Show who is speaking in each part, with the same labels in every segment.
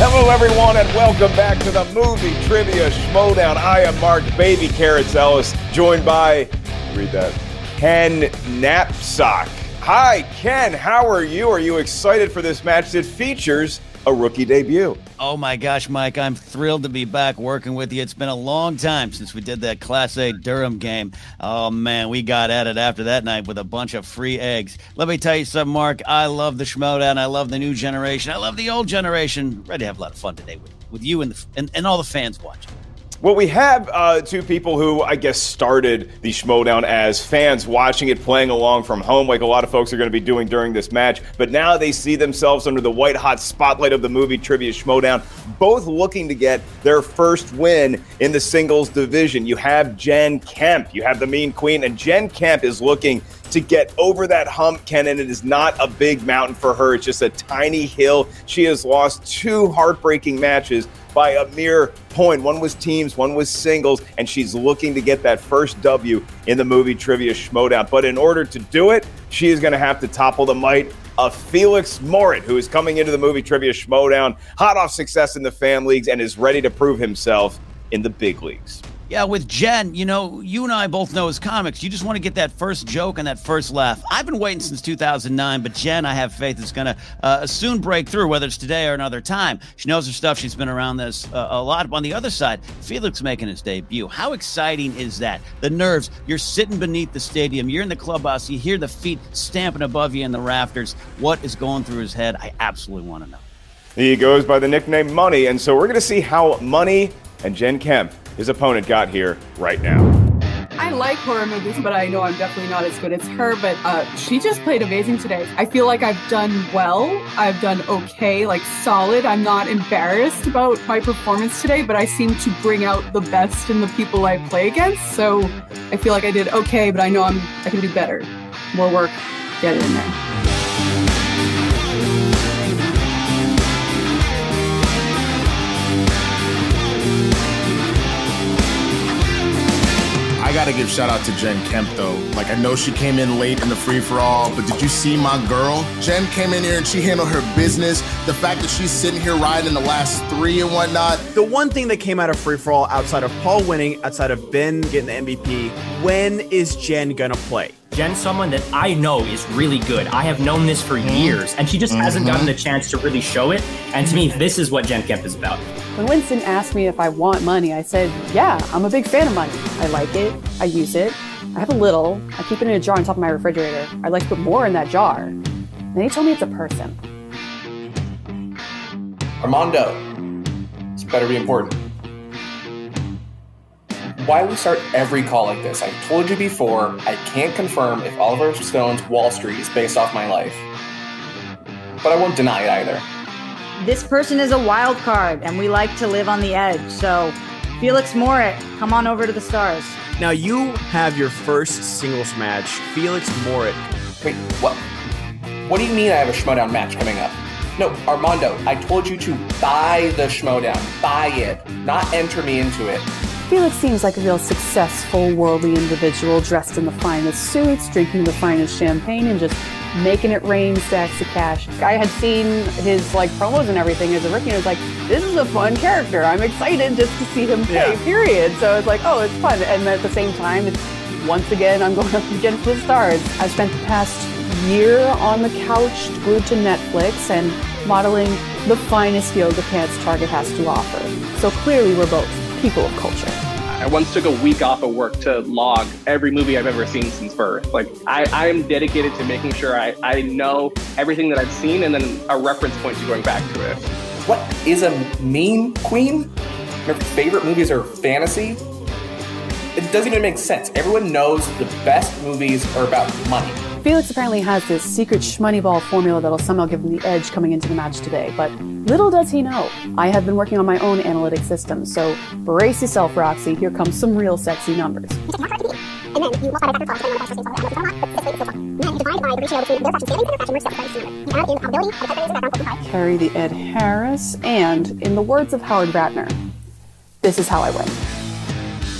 Speaker 1: Hello, everyone, and welcome back to the Movie Trivia Schmodown. I am Mark Baby Carrots Ellis, joined by, read that, Ken Napzok. Hi, Ken, how are you? Are you excited for this match that features a rookie debut?
Speaker 2: Oh my gosh, Mike, I'm thrilled to be back working with you. It's been a long time since we did that Class A Durham game. Oh man, we got at it after that night with a bunch of free eggs. Let me tell you something, Mark. I love the Schmodown. I love the new generation. I love the old generation. Ready to have a lot of fun today with, with you and, the, and, and all the fans watching.
Speaker 1: Well, we have uh, two people who I guess started the Schmodown as fans watching it, playing along from home, like a lot of folks are going to be doing during this match. But now they see themselves under the white hot spotlight of the movie Trivia Schmodown, both looking to get their first win in the singles division. You have Jen Kemp, you have the Mean Queen, and Jen Kemp is looking to get over that hump, Ken, and it is not a big mountain for her. It's just a tiny hill. She has lost two heartbreaking matches by a mere point. One was teams, one was singles, and she's looking to get that first W in the movie Trivia Schmodown. But in order to do it, she is going to have to topple the might of Felix Morit, who is coming into the movie Trivia Schmodown, hot off success in the fan leagues, and is ready to prove himself in the big leagues.
Speaker 2: Yeah, with Jen, you know, you and I both know as comics, you just want to get that first joke and that first laugh. I've been waiting since 2009, but Jen, I have faith is going to uh, soon break through, whether it's today or another time. She knows her stuff. She's been around this uh, a lot. On the other side, Felix making his debut. How exciting is that? The nerves. You're sitting beneath the stadium. You're in the clubhouse. You hear the feet stamping above you in the rafters. What is going through his head? I absolutely want to know.
Speaker 1: He goes by the nickname Money, and so we're going to see how Money and Jen Kemp his opponent got here right now.
Speaker 3: I like horror movies, but I know I'm definitely not as good as her. But uh, she just played amazing today. I feel like I've done well. I've done okay, like solid. I'm not embarrassed about my performance today, but I seem to bring out the best in the people I play against. So I feel like I did okay, but I know I'm I can do better. More work, get in there.
Speaker 4: Gotta give shout out to Jen Kemp though. Like I know she came in late in the free for all, but did you see my girl? Jen came in here and she handled her business. The fact that she's sitting here riding the last three and whatnot.
Speaker 5: The one thing that came out of free for all, outside of Paul winning, outside of Ben getting the MVP, when is Jen gonna play?
Speaker 6: Jen's someone that I know is really good. I have known this for years, and she just hasn't
Speaker 7: Mm-hmm.
Speaker 6: gotten a chance to really show it. And to me, this is what Jen Kemp is about.
Speaker 7: When Winston asked me if I want money, I said, Yeah, I'm a big fan of money. I like it. I use it. I have a little. I keep it in a jar on top of my refrigerator. I'd like to put more in that jar. And then he told me it's a person.
Speaker 8: Armando, this better be important. Why we start every call like this? I've told you before, I can't confirm if Oliver Stone's Wall Street is based off my life. But I won't deny it either.
Speaker 9: This person is a wild card, and we like to live on the edge. So, Felix Morit, come on over to the stars.
Speaker 5: Now you have your first singles match, Felix Morit.
Speaker 8: Wait, what? What do you mean I have a Schmodown match coming up? No, Armando, I told you to buy the Schmodown. Buy it, not enter me into it.
Speaker 7: Felix seems like a real successful, worldly individual dressed in the finest suits, drinking the finest champagne, and just making it rain stacks of cash. I had seen his like promos and everything as a rookie, and I was like, this is a fun character. I'm excited just to see him play,
Speaker 5: Yeah.
Speaker 7: period. So it's like, oh, it's fun. And at the same time, it's once again, I'm going up against the stars. I've spent the past year on the couch glued to Netflix and modeling the finest yoga pants Target has to offer. So clearly, we're both people of culture.
Speaker 10: I once took a week off of work to log every movie I've ever seen since birth. Like I, I am dedicated to making sure I, I know everything that I've seen and then a reference point to going back to it.
Speaker 8: What is a meme queen? Her favorite movies are fantasy? It doesn't even make sense. Everyone knows the best movies are about money.
Speaker 7: Felix apparently has this secret shmoneyball formula that'll somehow give him the edge coming into the match today, but little does he know. I have been working on my own analytic system, so brace yourself, Roxy. Here comes some real sexy numbers. Carry the Ed Harris, and in the words of Howard Ratner, this is how I win.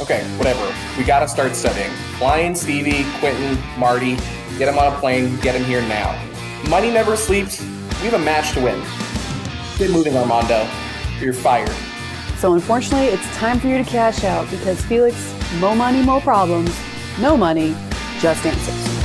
Speaker 8: Okay, whatever. We gotta start studying. Flying Stevie, Quentin, Marty, get him on a plane, get him here now. Money never sleeps. We have a match to win. Get moving, Armando. You're fired.
Speaker 7: So unfortunately, it's time for you to cash out because Felix, mo money, mo problems. No money, just answers.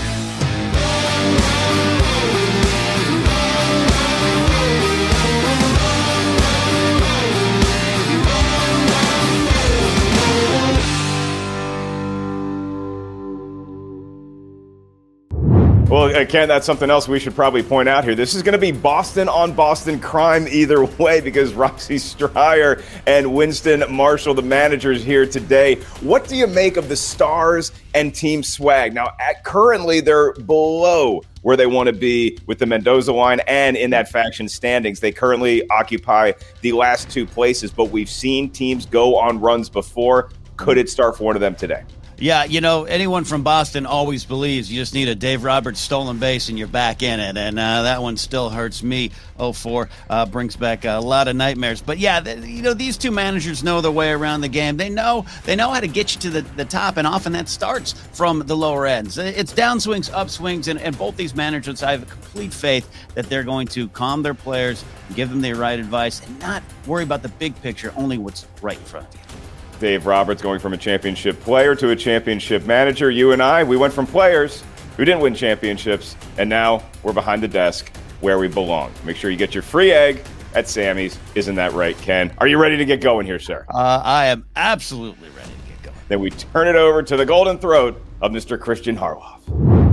Speaker 1: Well, again, that's something else we should probably point out here. This is going to be Boston on Boston crime either way because Roxy Striar and Winston Marshall, the managers here today. What do you make of the Stars and Team Swag? Now, at, currently, they're below where they want to be with the Mendoza line and in that faction standings. They currently occupy the last two places, but we've seen teams go on runs before. Could it start for one of them today?
Speaker 2: Yeah, you know, anyone from Boston always believes you just need a Dave Roberts stolen base and you're back in it. And uh, that one still hurts me. 04 uh, brings back a lot of nightmares. But yeah, th- you know, these two managers know their way around the game. They know they know how to get you to the, the top, and often that starts from the lower ends. It's downswings, upswings, and, and both these managers, I have complete faith that they're going to calm their players, give them the right advice, and not worry about the big picture, only what's right in front of you.
Speaker 1: Dave Roberts going from a championship player to a championship manager. You and I, we went from players who didn't win championships, and now we're behind the desk where we belong. Make sure you get your free egg at Sammy's. Isn't that right, Ken? Are you ready to get going here, sir?
Speaker 2: Uh, I am absolutely ready to get going.
Speaker 1: Then we turn it over to the golden throat of Mr. Christian Harloff.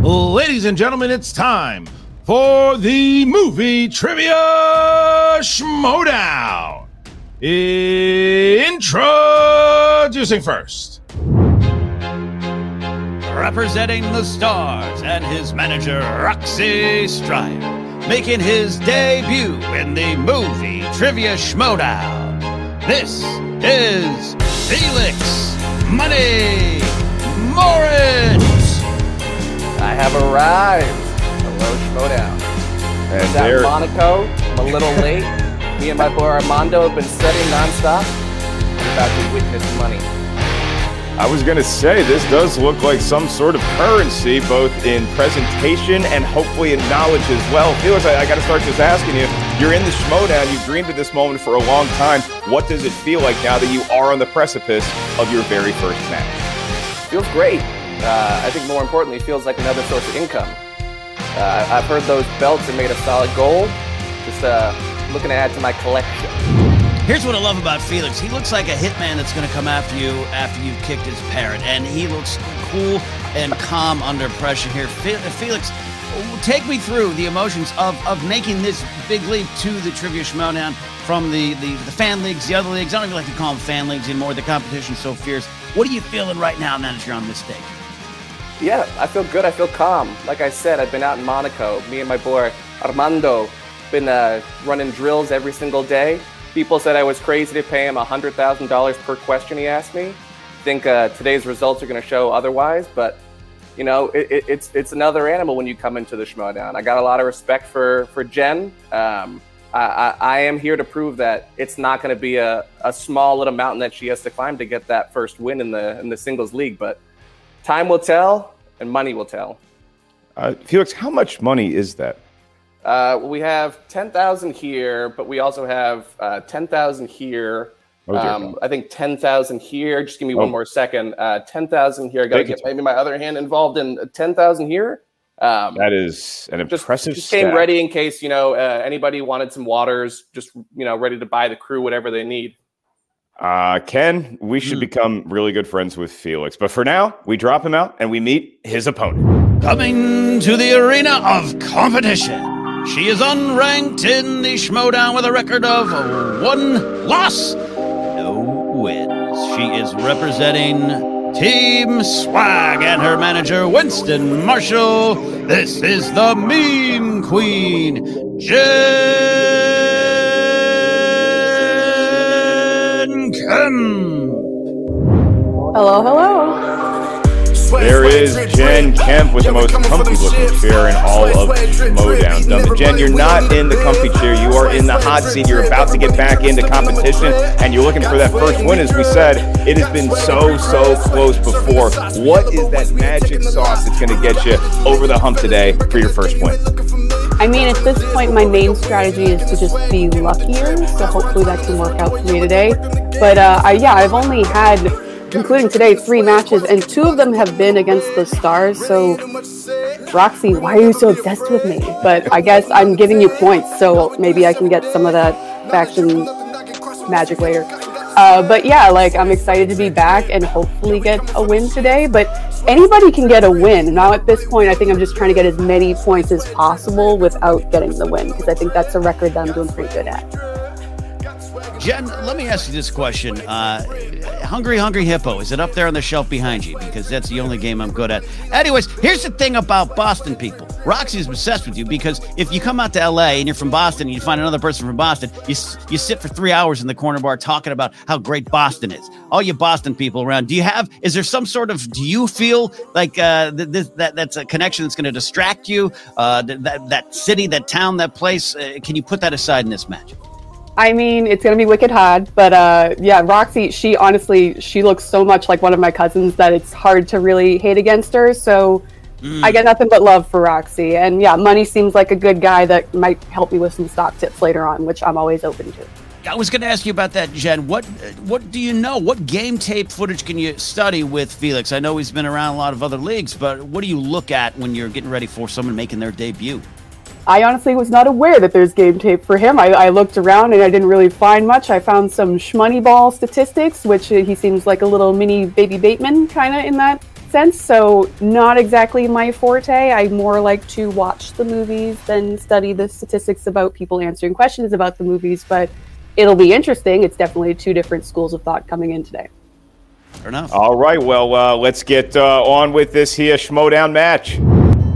Speaker 11: Ladies and gentlemen, it's time for the movie trivia schmodown. Introducing first.
Speaker 2: Representing the Stars and his manager, Roxy Striar, making his debut in the movie Trivia Schmodown. This is Felix Money Moritz.
Speaker 8: I have arrived. Hello, Schmodown.
Speaker 1: And
Speaker 8: Is that
Speaker 1: there-
Speaker 8: Monaco? I'm a little late. Me and my boy Armando have been studying nonstop. I'm about to witness money.
Speaker 1: I was going to say, this does look like some sort of currency, both in presentation and hopefully in knowledge as well. Felix, I, I got to start just asking you. You're in the Schmodown. You've dreamed of this moment for a long time. What does it feel like now that you are on the precipice of your very first match?
Speaker 8: Feels great. Uh, I think more importantly, it feels like another source of income. Uh, I've heard those belts are made of solid gold. Just uh, looking to add to my collection.
Speaker 2: Here's what I love about Felix. He looks like a hitman that's going to come after you after you've kicked his parrot, and he looks cool and calm under pressure here. Felix, take me through the emotions of, of making this big leap to the Trivia Schmodown from the, the, the fan leagues, the other leagues. I don't even like to call them fan leagues anymore. The competition's so fierce. What are you feeling right now now that you're on this stage?
Speaker 8: Yeah, I feel good. I feel calm. Like I said, I've been out in Monaco. Me and my boy Armando been uh, running drills every single day. People said I was crazy to pay him $100,000 per question he asked me. I think uh, today's results are going to show otherwise, but you know, it, it, it's it's another animal when you come into the Schmodown. I got a lot of respect for for Jen. Um, I, I, am here to prove that it's not going to be a, a small little mountain that she has to climb to get that first win in the in the singles league. But time will tell, and money will tell.
Speaker 1: Uh, Felix, how much money is that?
Speaker 8: Uh, we have ten thousand here, but we also have uh, ten thousand here.
Speaker 1: Oh,
Speaker 8: um, I think ten thousand here. Just give me
Speaker 1: Oh.
Speaker 8: one more second. Uh, ten thousand here. I got to get maybe my other hand involved in ten thousand here. Um,
Speaker 1: That is an impressive
Speaker 8: just came
Speaker 1: stat.
Speaker 8: ready in case you know uh, anybody wanted some waters. Just you know, ready to buy the crew whatever they need.
Speaker 1: Uh, Ken, we should become really good friends with Felix. But for now, we drop him out and we meet his opponent.
Speaker 2: Coming to the arena of competition. She is unranked in the Schmodown with a record of one loss, no wins. She is representing Team Swag and her manager, Winston Marshall. This is the Mean Queen, Jen Kemp.
Speaker 7: Hello, hello.
Speaker 1: There is Jen Kemp with the most comfy looking chair in all of Schmodown. Dumb. Jen, you're not in the comfy chair. You are in the hot seat. You're about to get back into competition, and you're looking for that first win. As we said, it has been so, so close before. What is that magic sauce that's going to get you over the hump today for your first win?
Speaker 7: I mean, at this point, my main strategy is to just be luckier. So hopefully that can work out for me today. But uh, I, yeah, I've only had, including today, three matches, and two of them have been against the Stars. So, Roxy, why are you so obsessed with me? But I guess I'm giving you points, so maybe I can get some of that faction magic later. Uh, but yeah, like I'm excited to be back and hopefully get a win today. But anybody can get a win. Now at this point, I think I'm just trying to get as many points as possible without getting the win because I think that's a record that I'm doing pretty good at.
Speaker 2: Jen, let me ask you this question. Uh, Hungry Hungry Hippo, is it up there on the shelf behind you? Because that's the only game I'm good at. Anyways, here's the thing about Boston people. Roxy's obsessed with you because if you come out to LA and you're from Boston and you find another person from Boston, you, you sit for three hours in the corner bar talking about how great Boston is. All you Boston people around, do you have, is there some sort of, do you feel like uh, th- that that's a connection that's going to distract you? Uh, th- that, that city, that town, that place, uh, can you put that aside in this match?
Speaker 7: I mean, it's gonna be wicked hard, but uh, yeah, Roxy, she honestly, she looks so much like one of my cousins that it's hard to really hate against her. So I get nothing but love for Roxy, and yeah, Money seems like a good guy that might help me with some stock tips later on, which I'm always open to.
Speaker 2: I was going to ask you about that, Jen. What what do you know? What game tape footage can you study with Felix? I know he's been around a lot of other leagues, but what do you look at when you're getting ready for someone making their debut?
Speaker 7: I honestly was not aware that there's game tape for him. I, I looked around and I didn't really find much. I found some shmoney ball statistics, which uh, he seems like a little mini baby Bateman kind of in that sense. So not exactly my forte. I more like to watch the movies than study the statistics about people answering questions about the movies. But it'll be interesting. It's definitely two different schools of thought coming in today.
Speaker 2: Fair enough.
Speaker 1: All right, well, uh, let's get uh, on with this here Schmodown match.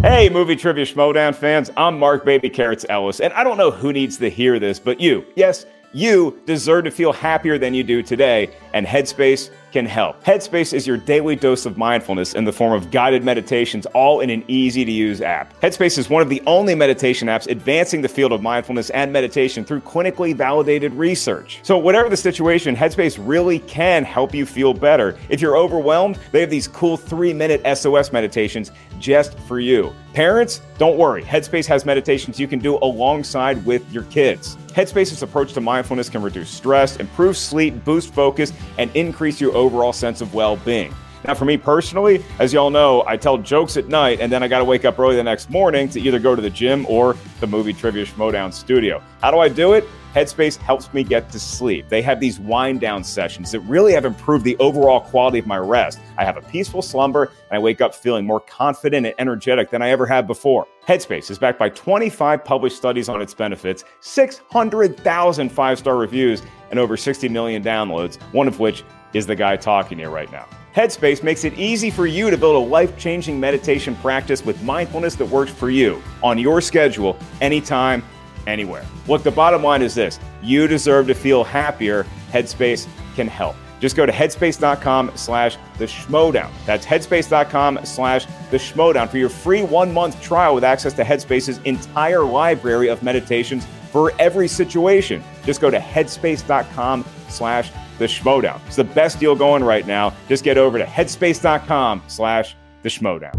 Speaker 1: Hey, movie trivia Schmodown fans, I'm Mark Baby Carrots Ellis, and I don't know who needs to hear this, but you, yes, you deserve to feel happier than you do today, and Headspace can help. Headspace is your daily dose of mindfulness in the form of guided meditations, all in an easy to use app. Headspace is one of the only meditation apps advancing the field of mindfulness and meditation through clinically validated research. So, whatever the situation, Headspace really can help you feel better. If you're overwhelmed, they have these cool three minute SOS meditations just for you. Parents, don't worry. Headspace has meditations you can do alongside with your kids. Headspace's approach to mindfulness can reduce stress, improve sleep, boost focus, and increase your overall sense of well being. Now, for me personally, as y'all know, I tell jokes at night and then I got to wake up early the next morning to either go to the gym or the movie Trivia Schmodown studio. How do I do it? Headspace helps me get to sleep. They have these wind down sessions that really have improved the overall quality of my rest. I have a peaceful slumber and I wake up feeling more confident and energetic than I ever have before. Headspace is backed by 25 published studies on its benefits, 600,000 five star reviews, and over 60 million downloads, one of which is the guy talking here right now. Headspace makes it easy for you to build a life changing meditation practice with mindfulness that works for you on your schedule, anytime, anywhere. Look, the bottom line is this you deserve to feel happier. Headspace can help. Just go to headspace.com slash the schmodown. That's headspace.com slash the schmodown for your free one month trial with access to Headspace's entire library of meditations for every situation. Just go to headspace.com slash the schmodown. It's the best deal going right now. Just get over to headspace.com slash the schmodown.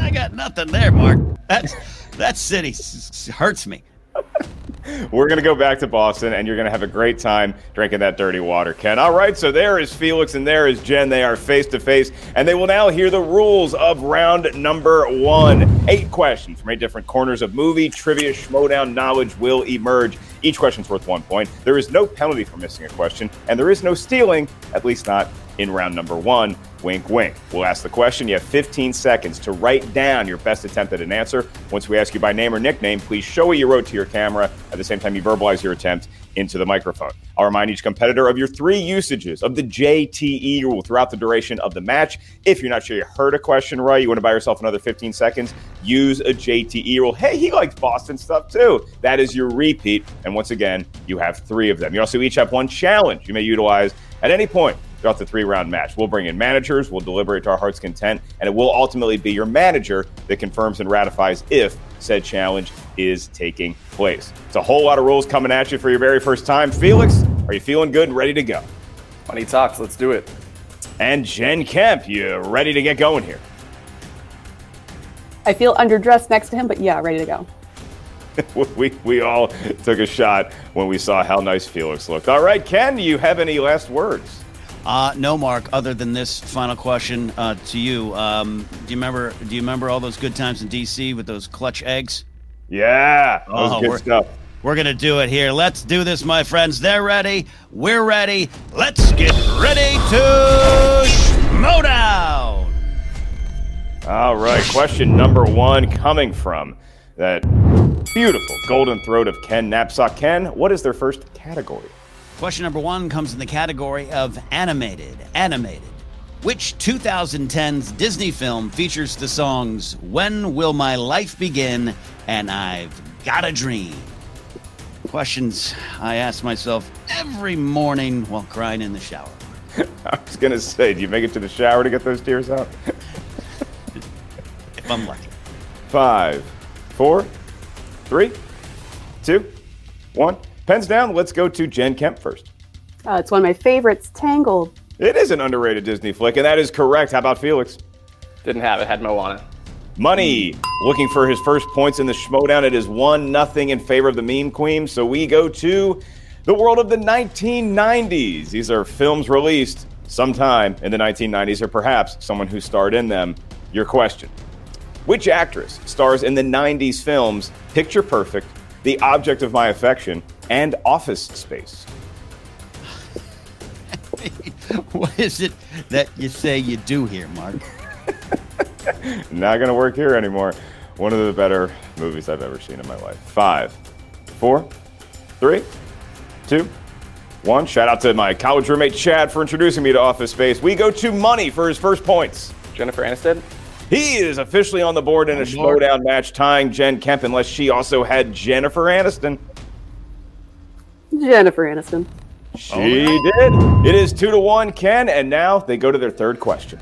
Speaker 2: I got nothing there, Mark. That that city hurts me.
Speaker 1: We're going to go back to Boston, and you're going to have a great time drinking that dirty water, Ken. All right, so there is Felix, and there is Jen. They are face to face, and they will now hear the rules of round number one. Eight questions from eight different corners of movie, trivia, schmodown knowledge will emerge. Each question's worth one point. There is no penalty for missing a question, and there is no stealing, at least not in round number one. Wink, wink. We'll ask the question. You have 15 seconds to write down your best attempt at an answer. Once we ask you by name or nickname, please show what you wrote to your camera. At the same time, you verbalize your attempt into the microphone. I'll remind each competitor of your three usages of the JTE rule throughout the duration of the match. If you're not sure you heard a question right, you want to buy yourself another 15 seconds, use a JTE rule. Hey, he likes Boston stuff too. That is your repeat. And once again, you have three of them. You also each have one challenge you may utilize at any point throughout the three round match. We'll bring in managers, we'll deliberate to our heart's content, and it will ultimately be your manager that confirms and ratifies if said challenge is taking place. It's a whole lot of rules coming at you for your very first time. Felix, are you feeling good and ready to go?
Speaker 8: Money talks, let's do it.
Speaker 1: And Jen Kemp, you ready to get going here?
Speaker 7: I feel underdressed next to him, but yeah, ready to go.
Speaker 1: we, we all took a shot when we saw how nice Felix looked. All right, Ken, do you have any last words?
Speaker 2: Uh, no, Mark. Other than this final question uh, to you, um, do you remember? Do you remember all those good times in DC with those clutch eggs?
Speaker 1: Yeah, that
Speaker 2: Oh,
Speaker 1: good
Speaker 2: we're-
Speaker 1: stuff.
Speaker 2: We're gonna do it here. Let's do this, my friends. They're ready. We're ready. Let's get ready to schmodown.
Speaker 1: All right, question number one coming from that beautiful golden throat of Ken Napzok. Ken, what is their first category?
Speaker 2: Question number one comes in the category of animated. Animated. Which 2010's Disney film features the songs When Will My Life Begin and I've Got a Dream? Questions I ask myself every morning while crying in the shower.
Speaker 1: I was going to say, do you make it to the shower to get those tears out?
Speaker 2: If I'm lucky.
Speaker 1: Five, four, three, two, one. Pens down. Let's go to Jen Kemp first.
Speaker 7: Uh, it's one of my favorites, Tangled.
Speaker 1: It is an underrated Disney flick, and that is correct. How about Felix?
Speaker 8: Didn't have it, had Moana.
Speaker 1: Money looking for his first points in the Schmodown. It is one nothing in favor of the meme queen. So we go to the world of the 1990s. These are films released sometime in the 1990s, or perhaps someone who starred in them. Your question: Which actress stars in the 90s films Picture Perfect, The Object of My Affection, and Office Space?
Speaker 2: what is it that you say you do here, Mark?
Speaker 1: Not gonna work here anymore. One of the better movies I've ever seen in my life. Five, four, three, two, one. Shout out to my college roommate Chad for introducing me to Office Space. We go to Money for his first points.
Speaker 8: Jennifer Aniston?
Speaker 1: He is officially on the board in a
Speaker 8: board.
Speaker 1: showdown match, tying Jen Kemp, unless she also had Jennifer Aniston.
Speaker 7: Jennifer Aniston.
Speaker 1: She did. It is two to one, Ken, and now they go to their third question.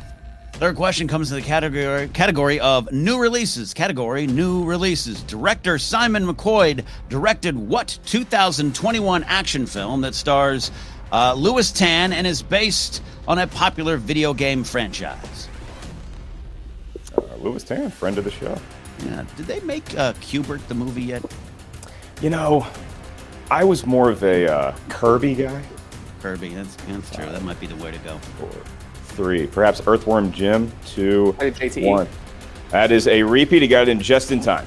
Speaker 2: Third question comes in the category category of new releases. Category new releases. Director Simon McQuoid directed what 2021 action film that stars uh, Lewis Tan and is based on a popular video game franchise?
Speaker 1: Lewis Tan, friend of the show.
Speaker 2: Yeah. Did they make uh, Q*bert the movie yet?
Speaker 1: You know, I was more of a uh, Kirby guy.
Speaker 2: Kirby. That's, that's true. That might be the way to go.
Speaker 1: Four, three, perhaps Earthworm Jim. Two,
Speaker 8: I did JTE.
Speaker 1: one. That is a repeat. He got it in just in time.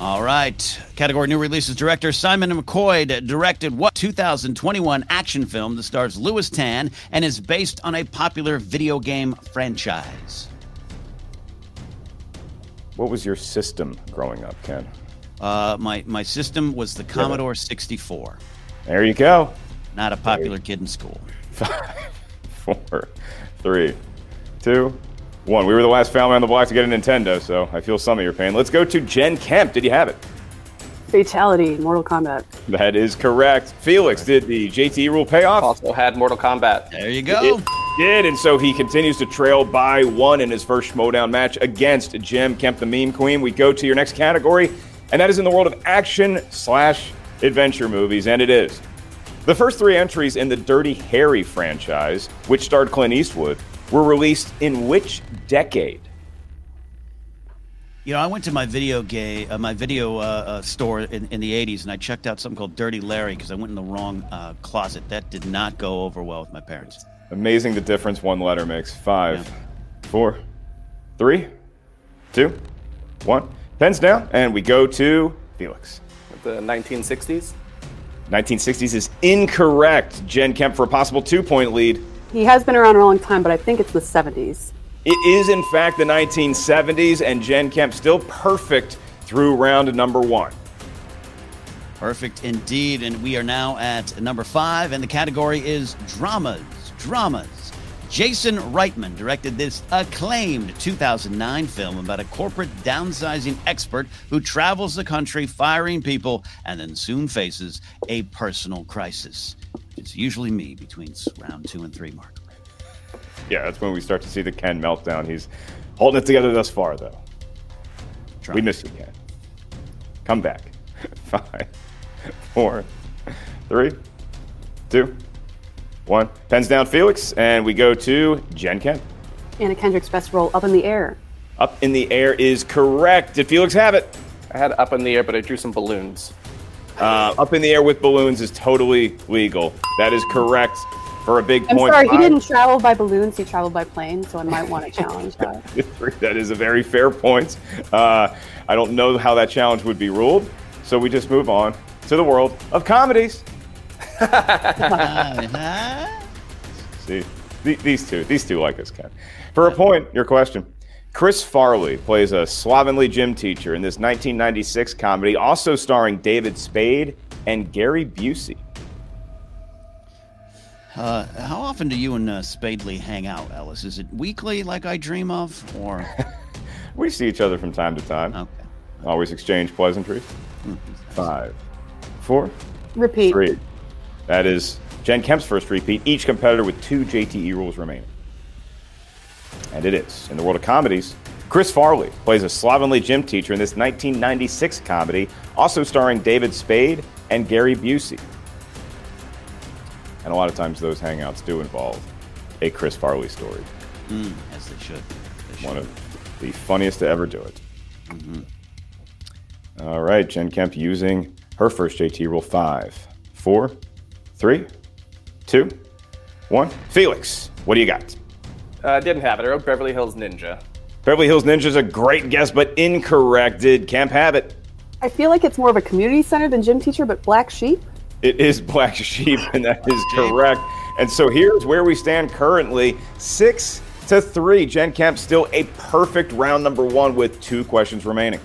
Speaker 2: All right. Category new releases. Director Simon McQuoid directed what 2021 action film that stars Lewis Tan and is based on a popular video game franchise?
Speaker 1: What was your system growing up, Ken?
Speaker 2: Uh, my my system was the Commodore 64.
Speaker 1: There you go.
Speaker 2: Not a popular kid in school.
Speaker 1: Four, three, two, one. We were the last family on the block to get a Nintendo, so I feel some of your pain. Let's go to Jen Kemp. Did you have it?
Speaker 7: Fatality, Mortal Kombat.
Speaker 1: That is correct. Felix, did the JT rule pay off?
Speaker 8: Also had Mortal Kombat.
Speaker 2: There you go.
Speaker 1: It did, and so he continues to trail by one in his first Schmodown match against Jen Kemp, the meme queen. We go to your next category, and that is in the world of action slash adventure movies, and it is. The first three entries in the Dirty Harry franchise, which starred Clint Eastwood, were released in which decade?
Speaker 2: You know, I went to my video game, uh, my video uh, uh, store in, in the '80s, and I checked out something called Dirty Larry because I went in the wrong uh, closet. That did not go over well with my parents.
Speaker 1: Amazing the difference one letter makes. Five, four, three, two, one. Pens down, and we go to Felix.
Speaker 8: The 1960s.
Speaker 1: 1960s is incorrect. Jen Kemp for a possible two point lead.
Speaker 7: He has been around a long time, but I think it's the 70s.
Speaker 1: It is, in fact, the 1970s, and Jen Kemp still perfect through round number one.
Speaker 2: Perfect indeed. And we are now at number five, and the category is dramas. Dramas. Jason Reitman directed this acclaimed 2009 film about a corporate downsizing expert who travels the country firing people and then soon faces a personal crisis. It's usually me between round two and three, Mark.
Speaker 1: Yeah, that's when we start to see the Ken meltdown. He's holding it together thus far, though. We miss you, Ken. Come back. Five, four, three, two, one. Pens down, Felix, and we go to Jen Kemp.
Speaker 7: Anna Kendrick's best role, Up in the Air.
Speaker 1: Up in the air is correct. Did Felix have it?
Speaker 8: I had up in the air, but I drew some balloons.
Speaker 1: Uh, up in the air with balloons is totally legal. That is correct for a big
Speaker 7: I'm
Speaker 1: point.
Speaker 7: sorry, he didn't travel by balloons, he traveled by plane, so I might want to challenge that.
Speaker 1: that is a very fair point. Uh, I don't know how that challenge would be ruled, so we just move on to the world of comedies. See, th- these two, these two like us, Ken. For a point, your question. Chris Farley plays a slovenly gym teacher in this 1996 comedy, also starring David Spade and Gary Busey.
Speaker 2: Uh, how often do you and uh, Spadely hang out, Ellis? Is it weekly, like I dream of, or
Speaker 1: We see each other from time to time.
Speaker 2: Okay.
Speaker 1: Always exchange pleasantries. Five, four,
Speaker 7: Repeat.
Speaker 1: three. That is Jen Kemp's first repeat, each competitor with two JTE rules remaining. And it is. In the world of comedies, Chris Farley plays a slovenly gym teacher in this 1996 comedy, also starring David Spade and Gary Busey. And a lot of times those hangouts do involve a Chris Farley story.
Speaker 2: Mm, as they should?
Speaker 1: One of the funniest to ever do it. All right, Jen Kemp using her first JT rule. Five, four, three, two, one. Felix, what do you got?
Speaker 8: Uh, didn't have it. I wrote Beverly Hills Ninja.
Speaker 1: Beverly Hills Ninja is a great guess, but incorrect. Did Kemp have it?
Speaker 7: I feel like it's more of a community center than gym teacher, but Black Sheep?
Speaker 1: It is Black Sheep, and that is correct. And so here's where we stand currently six to three. Jen Kemp still a perfect round number one with two questions remaining.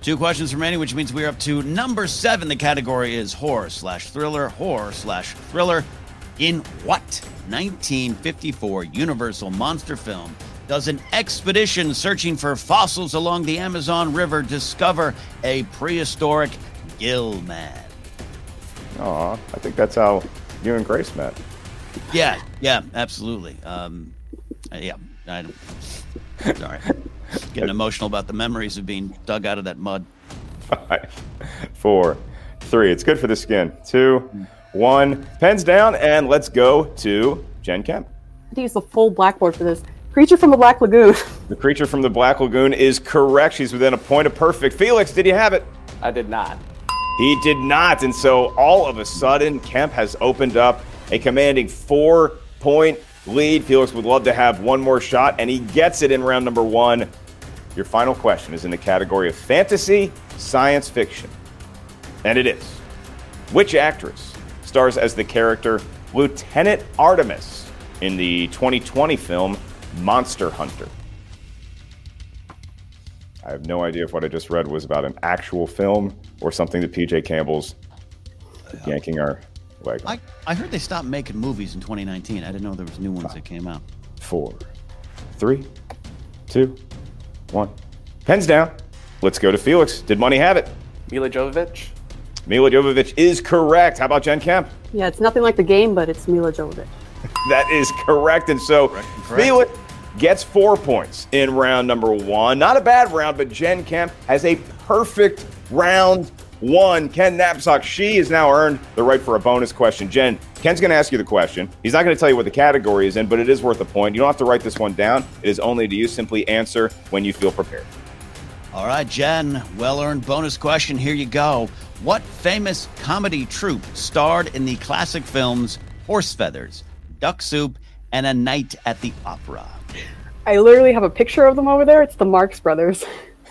Speaker 2: Two questions remaining, which means we're up to number seven. The category is horror slash thriller, horror slash thriller. In what 1954 Universal monster film does an expedition searching for fossils along the Amazon River discover a prehistoric gill man?
Speaker 1: Aw, I think that's how you and Grace met.
Speaker 2: Yeah, yeah, absolutely. Um, yeah, I don't. Sorry, getting emotional about the memories of being dug out of that mud.
Speaker 1: Five, four, three. It's good for the skin. Two, one. Pens down, and let's go to Jen Kemp.
Speaker 7: I had to use the full blackboard for this. Creature from the Black Lagoon.
Speaker 1: The creature from the Black Lagoon is correct. She's within a point of perfect. Felix, did you have it?
Speaker 8: I did not.
Speaker 1: He did not. And so all of a sudden, Kemp has opened up a commanding four point lead. Felix would love to have one more shot, and he gets it in round number one. Your final question is in the category of fantasy science fiction. And it is Which actress stars as the character Lieutenant Artemis in the 2020 film Monster Hunter? I have no idea if what I just read was about an actual film or something that PJ Campbell's yanking our leg. on.
Speaker 2: I, I heard they stopped making movies in 2019. I didn't know there was new ones that came out.
Speaker 1: Four, three, two, one. Pens down. Let's go to Felix. Did money have it?
Speaker 8: Milla Jovovich.
Speaker 1: Milla Jovovich is correct. How about Jen Kemp?
Speaker 7: yeah, it's nothing like the game, but it's Milla Jovovich.
Speaker 1: That is correct. And so Felix gets four points in round number one. Not a bad round, but Jen Kemp has a perfect round one. Ken Napzok, she has now earned the right for a bonus question. Jen, Ken's going to ask you the question. He's not going to tell you what the category is in, but it is worth a point. You don't have to write this one down. It is only to you. Simply answer when you feel prepared.
Speaker 2: All right, Jen, well earned bonus question. Here you go. What famous comedy troupe starred in the classic films Horse Feathers, Duck Soup, and A Night at the Opera?
Speaker 7: I literally have a picture of them over there. It's the Marx Brothers.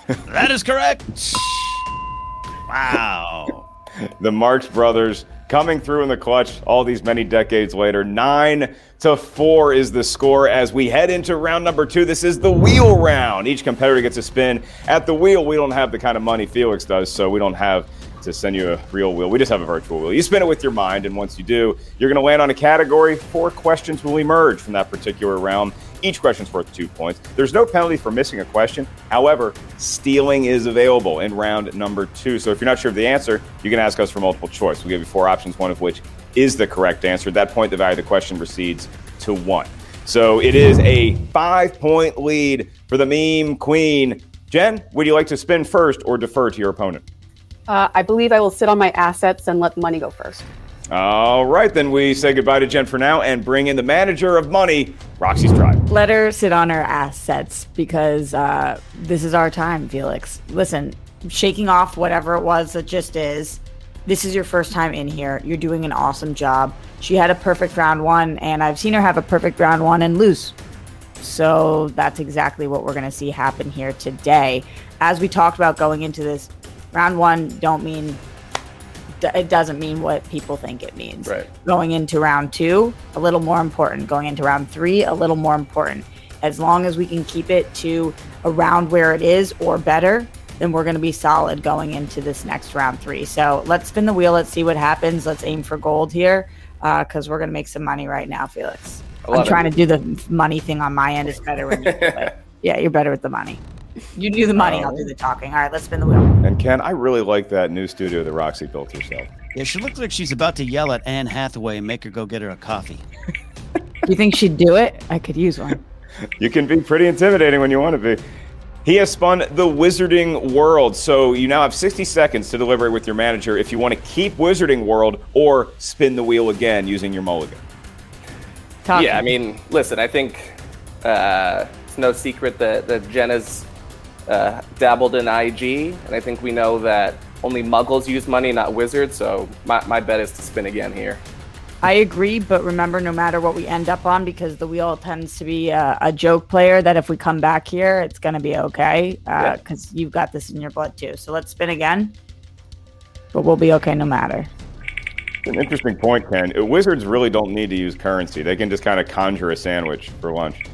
Speaker 2: that is correct. Wow.
Speaker 1: the Marx Brothers coming through in the clutch all these many decades later. Nine to four is the score as we head into round number two. This is the wheel round. Each competitor gets a spin at the wheel. We don't have the kind of money Felix does, so we don't have to send you a real wheel. We just have a virtual wheel. You spin it with your mind, and once you do, you're going to land on a category. Four questions will emerge from that particular round. Each question's worth two points. There's no penalty for missing a question. However, stealing is available in round number two. So if you're not sure of the answer, you can ask us for multiple choice. We'll give you four options, one of which is the correct answer. At that point, the value of the question recedes to one. So it is a five point lead for the meme queen. Jen, would you like to spin first or defer to your opponent?
Speaker 7: Uh, I believe I will sit on my assets and let the money go first.
Speaker 1: All right, then we say goodbye to Jen for now and bring in the manager of money, Roxy Striar.
Speaker 9: Let her sit on her assets because uh, this is our time, Felix. Listen, shaking off whatever it was that just is. This is your first time in here. You're doing an awesome job. She had a perfect round one, and I've seen her have a perfect round one and lose. So that's exactly what we're going to see happen here today. As we talked about going into this, round one don't mean it doesn't mean what people think it means.
Speaker 8: Right.
Speaker 9: Going into round two, a little more important. Going into round three, a little more important. As long as we can keep it to around where it is or better, then we're going to be solid going into this next round three. So let's spin the wheel. Let's see what happens. Let's aim for gold here because uh, we're going to make some money right now, Felix. I'm trying it. to do the money thing on my end. It's better when you do it. Yeah, you're better with the money. You do the money, I'll do the talking. All right, let's spin the wheel.
Speaker 1: And Ken, I really like that new studio that Roxy built herself.
Speaker 2: Yeah, she looks like she's about to yell at Anne Hathaway and make her go get her a coffee.
Speaker 9: Do you think she'd do it? I could use one.
Speaker 1: You can be pretty intimidating when you want to be. He has spun the Wizarding World, so you now have 60 seconds to deliver it with your manager if you want to keep Wizarding World or spin the wheel again using your mulligan.
Speaker 8: Talking. Yeah, I mean, listen, I think uh, it's no secret that, that Jenna's uh, dabbled in IG, and I think we know that only muggles use money, not wizards, so my, my bet is to spin again here.
Speaker 9: I agree, but remember, no matter what we end up on, because the wheel tends to be a, a joke player, that if we come back here, it's going to be okay, because uh, yeah. you've got this in your blood too. So let's spin again, but we'll be okay no matter.
Speaker 1: An interesting point, Ken. Wizards really don't need to use currency. They can just kind of conjure a sandwich for lunch.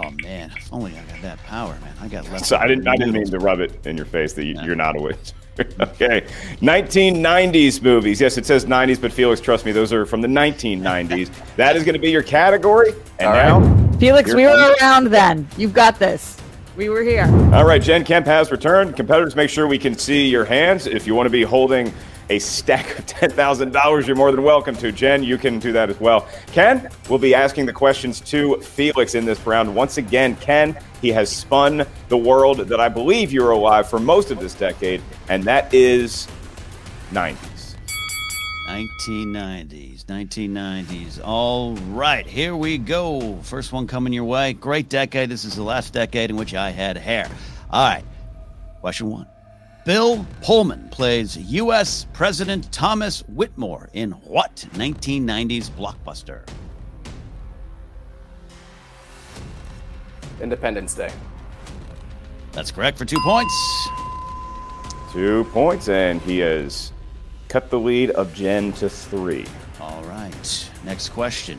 Speaker 2: Oh man, if only I got that power, man. I got less.
Speaker 1: So I didn't. I didn't mean to rub it in your face that you, are not a witch. okay, 1990s movies. Yes, it says 90s, but Felix, trust me, those are from the 1990s. that is going to be your category. And All now,
Speaker 9: right. Felix, we were around then. You've got this. We were here.
Speaker 1: All right, Jen Kemp has returned. Competitors, make sure we can see your hands. If you want to be holding a stack of $10,000, you're more than welcome to. Jen, you can do that as well. Ken, we'll be asking the questions to Felix in this round. Once again, Ken, he has spun the world that I believe you're alive for most of this decade, and that is 90s.
Speaker 2: 1990s, 1990s. All right, here we go. First one coming your way. Great decade. This is the last decade in which I had hair. All right, question one. Bill Pullman plays U.S. President Thomas Whitmore in what 1990s blockbuster?
Speaker 8: Independence Day.
Speaker 2: That's correct for two points.
Speaker 1: Two points, and he has cut the lead of Jen to three.
Speaker 2: All right. Next question.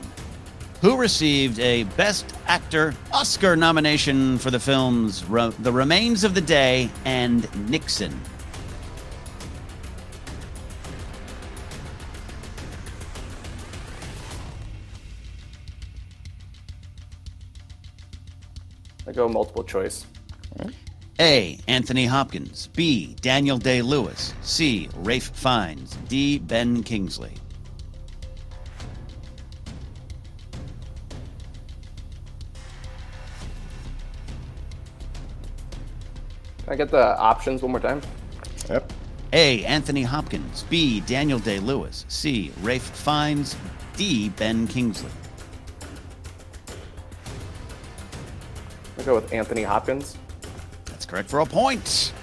Speaker 2: Who received a Best Actor Oscar nomination for the films The Remains of the Day and Nixon?
Speaker 8: I go multiple choice.
Speaker 2: A. Anthony Hopkins. B. Daniel Day Lewis. C. Ralph Fiennes. D. Ben Kingsley.
Speaker 8: Can I get the options one more time?
Speaker 1: Yep.
Speaker 2: A. Anthony Hopkins. B. Daniel Day Lewis. C. Ralph Fiennes. D. Ben Kingsley.
Speaker 8: I'll go with Anthony Hopkins.
Speaker 2: That's correct for a point.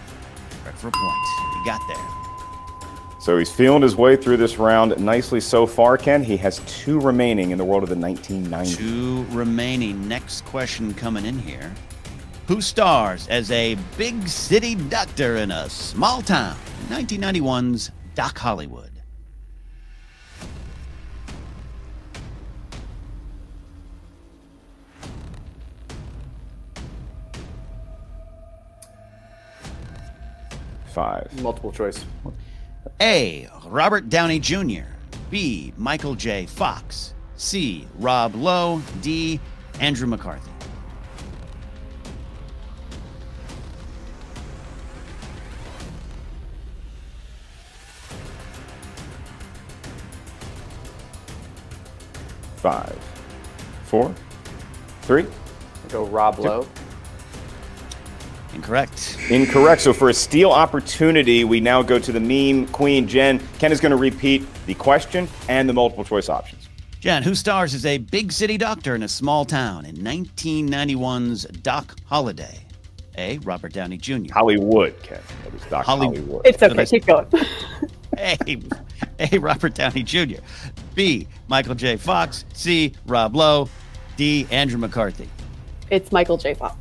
Speaker 2: Correct for a point. You got there.
Speaker 1: So he's feeling his way through this round nicely so far, Ken. He has two remaining in the world of the 1990s.
Speaker 2: Two remaining. Next question coming in here. Who stars as a big city doctor in a small town? 1991's Doc Hollywood.
Speaker 1: Five.
Speaker 8: Multiple choice.
Speaker 2: A. Robert Downey Jr. B. Michael J. Fox. C. Rob Lowe. D. Andrew McCarthy.
Speaker 1: Five, four, three.
Speaker 8: Go Rob Lowe.
Speaker 2: Incorrect.
Speaker 1: Incorrect. So for a steal opportunity, we now go to the meme queen, Jen. Ken is going to repeat the question and the multiple choice options.
Speaker 2: Jen, who stars as a big city doctor in a small town in 1991's Doc Holliday? A. Robert Downey Jr.
Speaker 1: Hollywood, Ken. That was Doc
Speaker 2: Holly-
Speaker 1: Hollywood.
Speaker 3: It's okay. Keep going.
Speaker 2: A. A. Robert Downey Jr. B. Michael J. Fox. C. Rob Lowe. D. Andrew McCarthy.
Speaker 3: It's Michael J. Fox.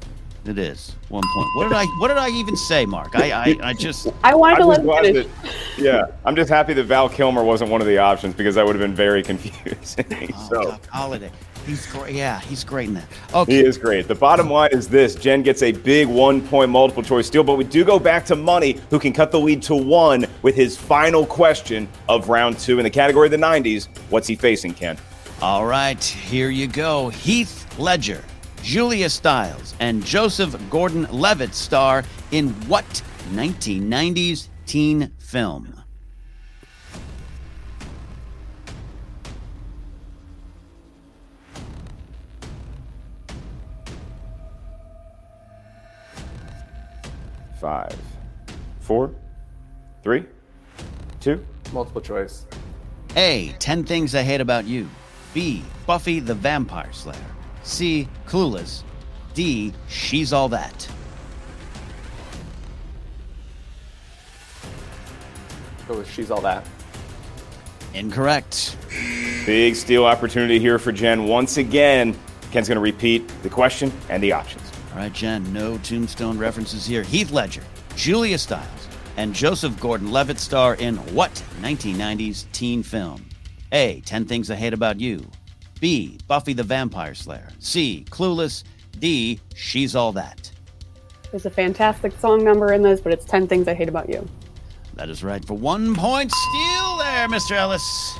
Speaker 2: It is one point. What did I? What did I even say, Mark? I I, I just.
Speaker 3: I wanted to
Speaker 1: I'm
Speaker 3: let
Speaker 1: just
Speaker 3: him
Speaker 1: glad
Speaker 3: finish.
Speaker 1: that- yeah, I'm just happy that Val Kilmer wasn't one of the options because that would have been very confusing.
Speaker 2: Oh,
Speaker 1: so
Speaker 2: Doc Holliday. He's great. Yeah, he's great in that. Okay.
Speaker 1: he is great. The bottom line is this: Jen gets a big one-point multiple choice steal, but we do go back to Money, who can cut the lead to one with his final question of round two in the category of the '90s. What's he facing, Ken?
Speaker 2: All right, here you go. Heath Ledger, Julia Stiles, and Joseph Gordon Levitt star in what 1990s teen film?
Speaker 1: Five, four, three, two.
Speaker 8: Multiple choice.
Speaker 2: A. 10 Things I Hate About You. B. Buffy the Vampire Slayer. C. Clueless. D. She's All That.
Speaker 8: Go with She's All That.
Speaker 2: Incorrect.
Speaker 1: Big steal opportunity here for Jen once again. Ken's going to repeat the question and the options.
Speaker 2: All right, Jen, no tombstone references here. Heath Ledger, Julia Stiles, and Joseph Gordon Levitt star in what 1990s teen film? A. 10 Things I Hate About You. B. Buffy the Vampire Slayer. C. Clueless. D. She's All That.
Speaker 3: There's a fantastic song number in this, but it's 10 Things I Hate About You.
Speaker 2: That is right for one point. Steal there, Mr. Ellis.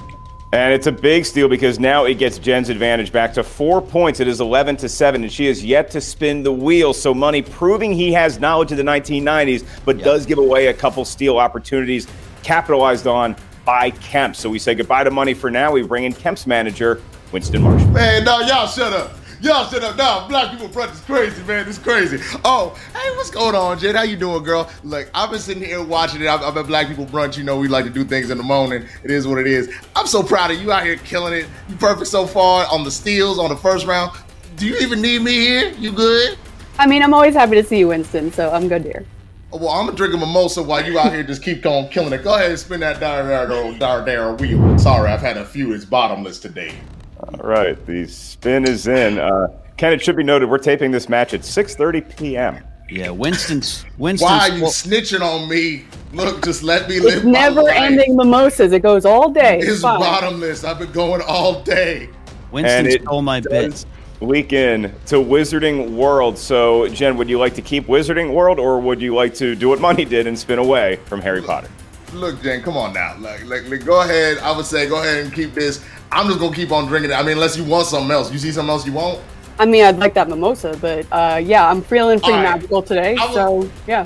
Speaker 1: And it's a big steal because now it gets Jen's advantage back to four points. It is 11 to 7, and she has yet to spin the wheel. So, Money proving he has knowledge of the 1990s, but does give away a couple steal opportunities capitalized on by Kemp. So, we say goodbye to Money for now. We bring in Kemp's manager, Winston Marshall.
Speaker 4: Man, no, y'all shut up. Y'all shut up. Nah, black people front is crazy, man. It's crazy. Oh, hey, what's going on, Jen? How you doing, girl? Look, I've been sitting here watching it. I'm, I'm at Black People Brunch. You know, we like to do things in the morning. It is what it is. I'm so proud of you out here killing it. You perfect so far on the steals on the first round. Do you even need me here? You good?
Speaker 3: I mean, I'm always happy to see you, Winston, so I'm good here.
Speaker 4: Oh, Well, I'm gonna drink a mimosa while you out here just keep on killing it. Go ahead and spin that Daredevil Daredevil wheel. Sorry, I've had a few. It's bottomless today.
Speaker 1: All right, the spin is in. Uh, Ken, it should be noted we're taping this match at 6:30 p.m.
Speaker 2: Yeah, Winston's Winston's.
Speaker 4: Why are you snitching on me? Look, just let me live
Speaker 3: It's
Speaker 4: my
Speaker 3: never
Speaker 4: life.
Speaker 3: ending mimosas. It goes all day.
Speaker 4: It's
Speaker 3: fine.
Speaker 4: bottomless. I've been going all day.
Speaker 2: Winston stole my
Speaker 1: does Leak in to Wizarding World. So, Jen, would you like to keep Wizarding World, or would you like to do what Money did and spin away from Harry Potter?
Speaker 4: Look, Jen, come on now. Like, like, like, go ahead. I would say go ahead and keep this. I'm just gonna keep on drinking it. I mean, unless you want something else. You see something else you want?
Speaker 3: I mean, I'd like that mimosa, but uh, yeah, I'm feeling pretty
Speaker 4: All right.
Speaker 3: magical today.
Speaker 4: I will-
Speaker 3: so yeah,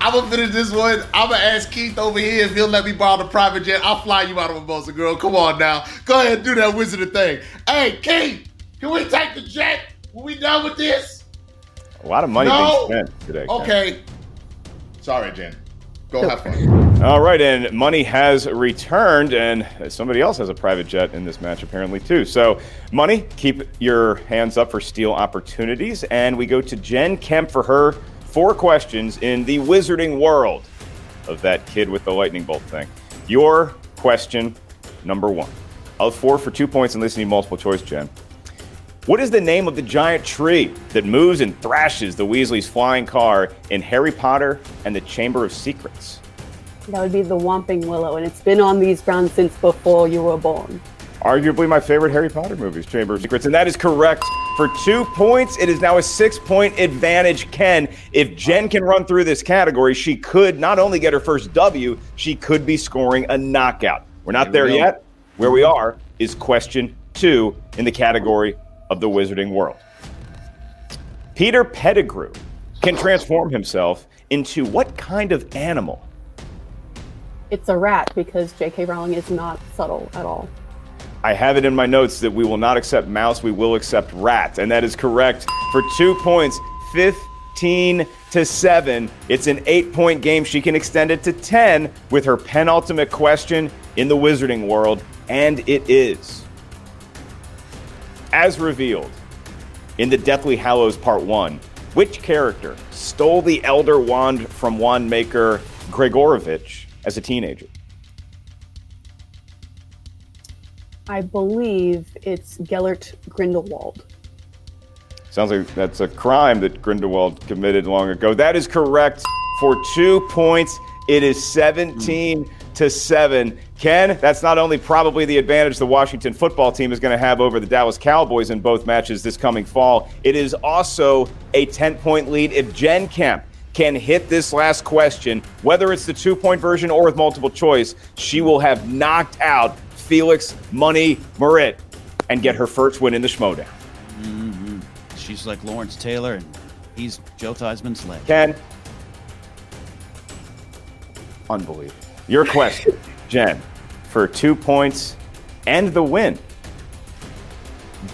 Speaker 4: I'm gonna finish this one. I'm gonna ask Keith over here if he'll let me borrow the private jet. I'll fly you out of Mimosa, girl. Come on now. Go ahead and do that wizard thing. Hey, Keith, can we take the jet? When we done with this?
Speaker 1: A lot of money
Speaker 4: No.
Speaker 1: being spent today. Ken.
Speaker 4: Okay. Sorry, Jen. Go have fun.
Speaker 1: All right, and money has returned, and somebody else has a private jet in this match apparently too. So, money, keep your hands up for steal opportunities, and we go to Jen Kemp for her four questions in the Wizarding World. of that kid with the lightning bolt thing. Your question number one. Of four for two points and listening multiple choice, Jen. What is the name of the giant tree that moves and thrashes the Weasley's flying car in Harry Potter and the Chamber of Secrets?
Speaker 7: That would be the Whomping Willow, and it's been on these grounds since before you were born.
Speaker 1: Arguably my favorite Harry Potter movies, Chamber of Secrets, and that is correct for two points. It is now a six point advantage, Ken. If Jen can run through this category, she could not only get her first W, she could be scoring a knockout. We're not there yet. Where we are is question two in the category of the wizarding world. Peter Pettigrew can transform himself into what kind of animal?
Speaker 7: It's a rat because J.K. Rowling is not subtle at all.
Speaker 1: I have it in my notes that we will not accept mouse, we will accept rat. And that is correct for two points, 15 to 7. It's an eight point game. She can extend it to 10 with her penultimate question in the wizarding world. And it is as revealed in the Deathly Hallows Part 1, which character stole the Elder Wand from wand maker Gregorovitch as a teenager?
Speaker 7: I believe it's Gellert Grindelwald.
Speaker 1: Sounds like that's a crime that Grindelwald committed long ago. That is correct for two points. It is 17 to 7. Ken, that's not only probably the advantage the Washington football team is going to have over the Dallas Cowboys in both matches this coming fall, it is also a 10 point lead if Jen Kemp can hit this last question, whether it's the two point version or with multiple choice, she will have knocked out Felix Money Marit and get her first win in the Schmoedown.
Speaker 2: hmm She's like Lawrence Taylor, and he's Joe Theismann's leg.
Speaker 1: Ken, unbelievable. Your question, Jen, for two points and the win.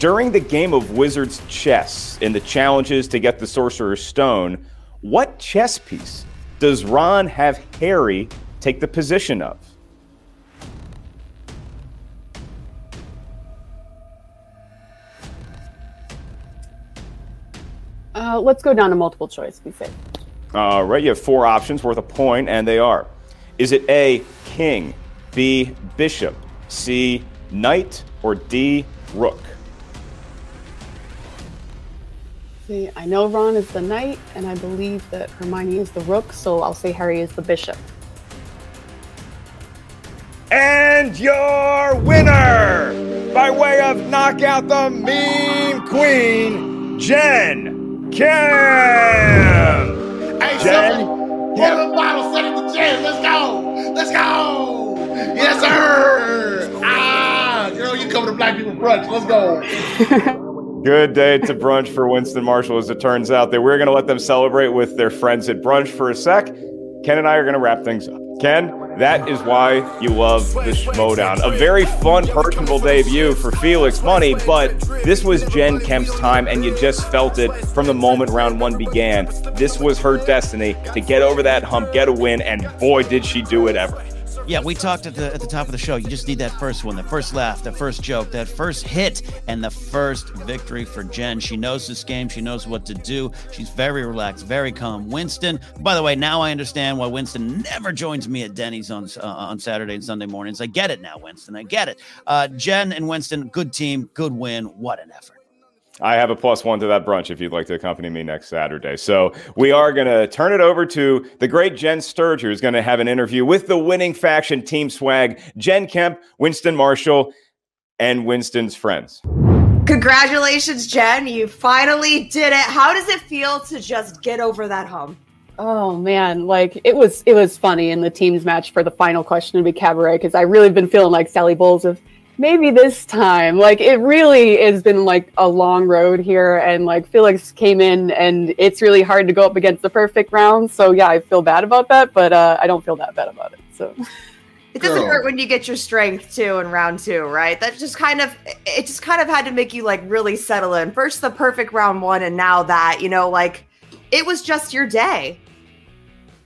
Speaker 1: During the game of Wizard's Chess in the challenges to get the Sorcerer's Stone, what chess piece does Ron have Harry take the position of?
Speaker 7: Uh, let's go down to multiple choice. Be safe.
Speaker 1: All right, you have four options worth a point, and they are Is it A, king, B, bishop, C, knight, or D, rook?
Speaker 7: See, I know Ron is the knight, and I believe that Hermione is the rook, so I'll say Harry is the bishop.
Speaker 1: And your winner, by way of knockout the mean queen, Jen Kemp.
Speaker 4: Hey,
Speaker 1: Jen
Speaker 4: somebody, Yes, sir. Ah, girl, you coming to black people brunch. Let's go.
Speaker 1: Good day to brunch for Winston Marshall, as it turns out. That we're going to let them celebrate with their friends at brunch for a sec. Ken and I are going to wrap things up. Ken, that is why you love the Schmoedown. A very fun, personable debut for Felix Money, but this was Jen Kemp's time, and you just felt it from the moment round one began. This was her destiny to get over that hump, get a win, and boy, did she do it ever.
Speaker 2: Yeah, we talked at the at the top of the show. You just need that first one, the first laugh, the first joke, that first hit, and the first victory for Jen. She knows this game. She knows what to do. She's very relaxed, very calm. Winston. By the way, now I understand why Winston never joins me at Denny's on uh, on Saturday and Sunday mornings. I get it now, Winston. I get it. Uh, Jen and Winston, good team, good win. What an effort.
Speaker 1: I have a plus one to that brunch if you'd like to accompany me next Saturday. So we are going to turn it over to the great Jen Sturger, who's going to have an interview with the winning faction Team Swag, Jen Kemp, Winston Marshall, and Winston's friends.
Speaker 9: Congratulations, Jen. You finally did it. How does it feel to just get over that hump?
Speaker 7: Oh man, like it was it was funny in the teams match for the final question to be cabaret because I really been feeling like Sally Bowles of maybe this time. Like it really has been like a long road here, and like Felix came in, and it's really hard to go up against the perfect round. So yeah, I feel bad about that, but uh, I don't feel that bad about it. So
Speaker 9: It doesn't
Speaker 4: Girl.
Speaker 9: hurt when you get your strength too in round two, right? That just kind of it just kind of had to make you like really settle in. First the perfect round one, and now that, you know, like it was just your day.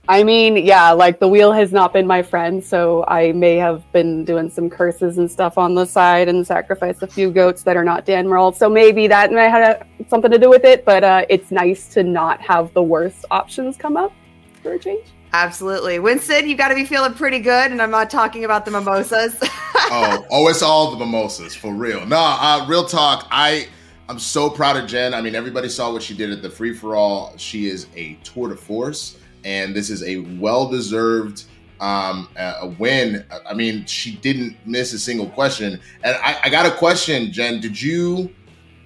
Speaker 7: I mean, yeah, like the wheel has not been my friend, so I may have been doing some curses and stuff on the side and sacrificed a few goats that are not Dan Danmerald. So maybe that may have something to do with it, but uh, it's nice to not have the worst options come up for a change.
Speaker 12: Absolutely. Winston, you've got to be feeling pretty good. And I'm not talking about the mimosas.
Speaker 4: oh, oh, it's all the mimosas for real. No, uh, real talk. I I'm so proud of Jen. I mean, everybody saw what she did at the free for all. She is a tour de force, and this is a well deserved um, a win. I mean, she didn't miss a single question. And I, I got a question, Jen. Did you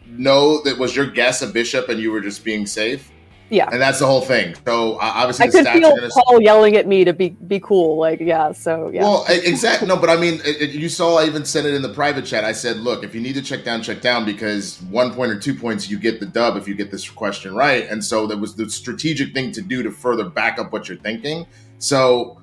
Speaker 4: know that was your guess a bishop, and you were just being safe?
Speaker 7: Yeah,
Speaker 4: and that's the whole thing. So uh, obviously,
Speaker 7: I could feel. Paul yelling at me to be be cool. Like, yeah. So yeah.
Speaker 4: Well, exactly. No, but I mean, it, it, you saw. I even said it in the private chat. I said, look, if you need to check down, check down because one point or two points, you get the dub if you get this question right. And so that was the strategic thing to do to further back up what you're thinking. So.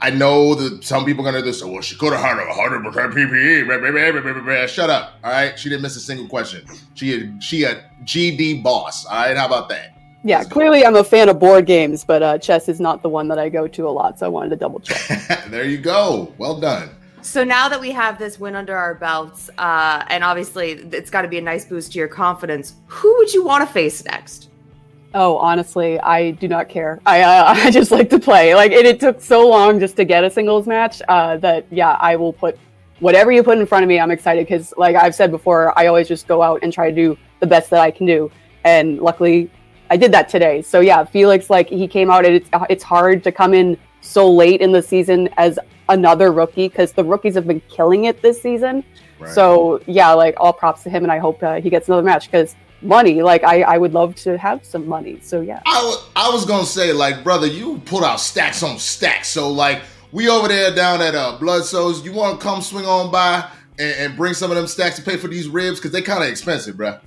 Speaker 4: I know that some people are gonna do this. Well, she could have had a hundred percent PPE. Shut up. All right. She didn't miss a single question. She had she a GD boss. All right. How about that?
Speaker 7: Yeah, clearly I'm a fan of board games, but uh, chess is not the one that I go to a lot, so I wanted to double check.
Speaker 4: there you go. Well done.
Speaker 12: So now that we have this win under our belts, uh, and obviously it's got to be a nice boost to your confidence, who would you want to face next?
Speaker 7: Oh, honestly, I do not care. I uh, I just like to play. Like it, it, took so long just to get a singles match uh, that yeah, I will put whatever you put in front of me. I'm excited because, like I've said before, I always just go out and try to do the best that I can do. And luckily, I did that today. So yeah, Felix like he came out and it's it's hard to come in so late in the season as another rookie because the rookies have been killing it this season. Right. So yeah, like all props to him, and I hope uh, he gets another match because money. Like I, I would love to have some money. So yeah.
Speaker 4: I, w- I was gonna say like brother, you put out stacks on stacks. So like we over there down at uh Bludso's, you want to come swing on by and, and, bring some of them stacks to pay for these ribs because they kind of expensive, bruh.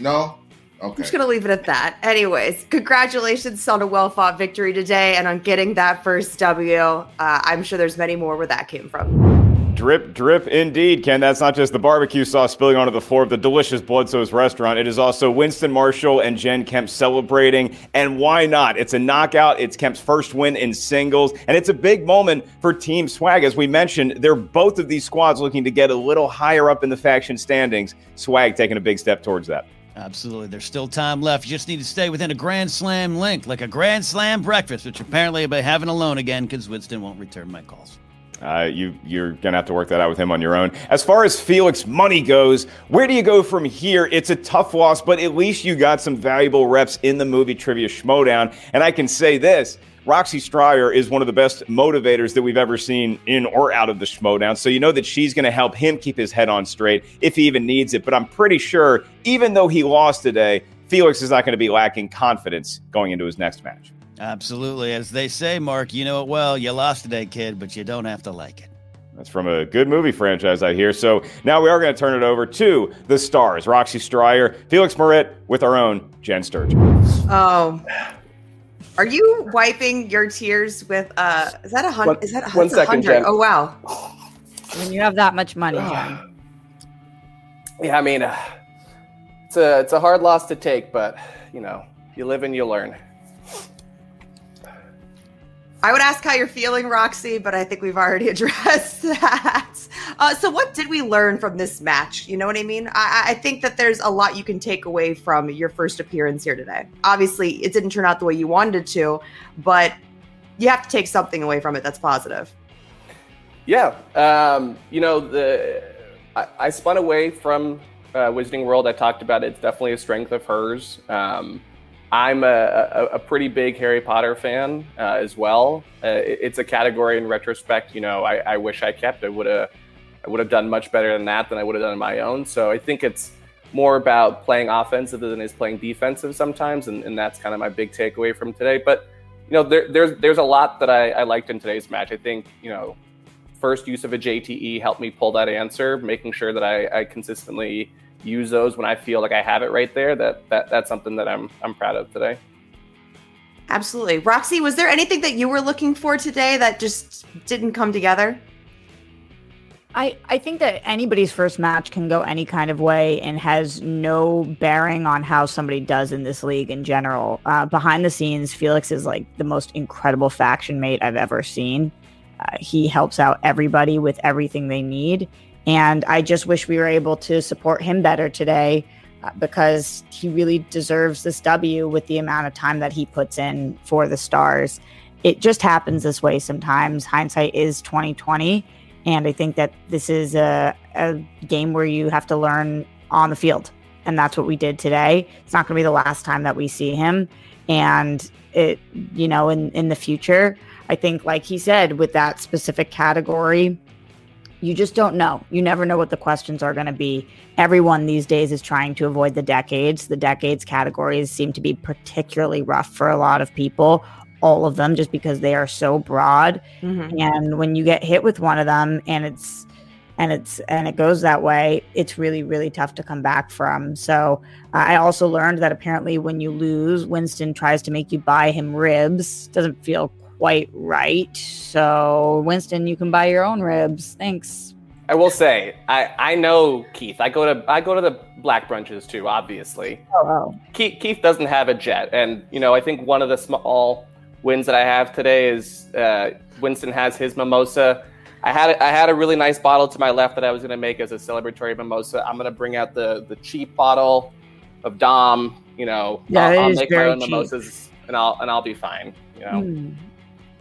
Speaker 4: No.
Speaker 12: Okay. I'm just going to leave it at that. Anyways, congratulations on a well fought victory today and on getting that first W. Uh, I'm sure there's many more where that came from.
Speaker 1: Drip, drip, indeed, Ken. That's not just the barbecue sauce spilling onto the floor of the delicious Bludso's restaurant. It is also Winston Marshall and Jen Kemp celebrating. And why not? It's a knockout. It's Kemp's first win in singles. And it's a big moment for Team Swag. As we mentioned, they're both of these squads looking to get a little higher up in the faction standings. Swag taking a big step towards that.
Speaker 2: Absolutely. There's still time left. You just need to stay within a Grand Slam link, like a Grand Slam breakfast, which apparently I'll be having alone again because Winston won't return my calls.
Speaker 1: Uh, you you're gonna have to work that out with him on your own. As far as Felix money goes, where do you go from here? It's a tough loss, but at least you got some valuable reps in the movie trivia schmoedown. And I can say this: Roxy Striar is one of the best motivators that we've ever seen in or out of the Schmoedown. So you know that she's going to help him keep his head on straight if he even needs it. But I'm pretty sure, even though he lost today, Felix is not going to be lacking confidence going into his next match.
Speaker 2: Absolutely. As they say, Mark, you know it well. You lost today, kid, but you don't have to like it.
Speaker 1: That's from a good movie franchise, I hear. So now we are going to turn it over to the stars Roxy Striar, Felix Morit, with our own Jen Sturger.
Speaker 12: Oh, are you wiping your tears with uh is that a hundred is that a,
Speaker 8: one second,
Speaker 12: hundred? Oh wow.
Speaker 9: When you have that much money, Jen.
Speaker 8: yeah, I mean uh, it's a it's a hard loss to take, but you know, you live and you learn.
Speaker 12: I would ask how you're feeling, Roxy, but I think we've already addressed that. Uh, so, what did we learn from this match? You know what I mean? I, I, think that there's a lot you can take away from your first appearance here today. Obviously, it didn't turn out the way you wanted it to, but you have to take something away from it that's positive.
Speaker 8: Yeah, um, you know the I, I, spun away from uh, Wizarding World. I talked about it. It's definitely a strength of hers. Um, I'm a, a, a, pretty big Harry Potter fan uh, as well. Uh, it, it's a category in retrospect, you know, I, I wish I kept. I would have, I would have done much better than that than I would have done on my own. So I think it's more about playing offensive than is playing defensive sometimes, and, and that's kind of my big takeaway from today. But you know, there, there's there's a lot that I, I liked in today's match. I think you know, first use of a JTE helped me pull that answer, making sure that I, I consistently use those when I feel like I have it right there. That that that's something that I'm I'm proud of today.
Speaker 12: Absolutely. Roxy, was there anything that you were looking for today that just didn't come together?
Speaker 9: I, I think that anybody's first match can go any kind of way and has no bearing on how somebody does in this league in general. Uh, behind the scenes, Felix is like the most incredible faction mate I've ever seen. Uh, he helps out everybody with everything they need. And I just wish we were able to support him better today. uh, because he really deserves this W with the amount of time that he puts in for the Stars. It just happens this way sometimes. Hindsight is 2020, and I think that this is a, a game where you have to learn on the field, and that's what we did today. It's not going to be the last time that we see him, and it, you know, in in the future, I think, like he said, with that specific category you just don't know. You never know what the questions are going to be. Everyone these days is trying to avoid the decades. The decades categories seem to be particularly rough for a lot of people, all of them, just because they are so broad.
Speaker 12: Mm-hmm.
Speaker 9: And when you get hit with one of them and it's and it's and it goes that way, it's really really tough to come back from. So uh, I also learned that apparently when you lose, Winston tries to make you buy him ribs. Doesn't feel quite right. So, Winston, you can buy your own ribs. Thanks.
Speaker 8: I will say, I, I know Keith. I go to I go to the black brunches too, obviously.
Speaker 9: Oh, oh.
Speaker 8: Keith, Keith doesn't have a jet, and you know I think one of the small wins that I have today is uh, Winston has his mimosa. I had I had a really nice bottle to my left that I was going to make as a celebratory mimosa. I'm going to bring out the the cheap bottle of Dom. You know,
Speaker 9: Yeah,
Speaker 8: I'll, I'll make my own
Speaker 9: cheap.
Speaker 8: mimosas, and I'll and I'll be fine. You know.
Speaker 9: Hmm.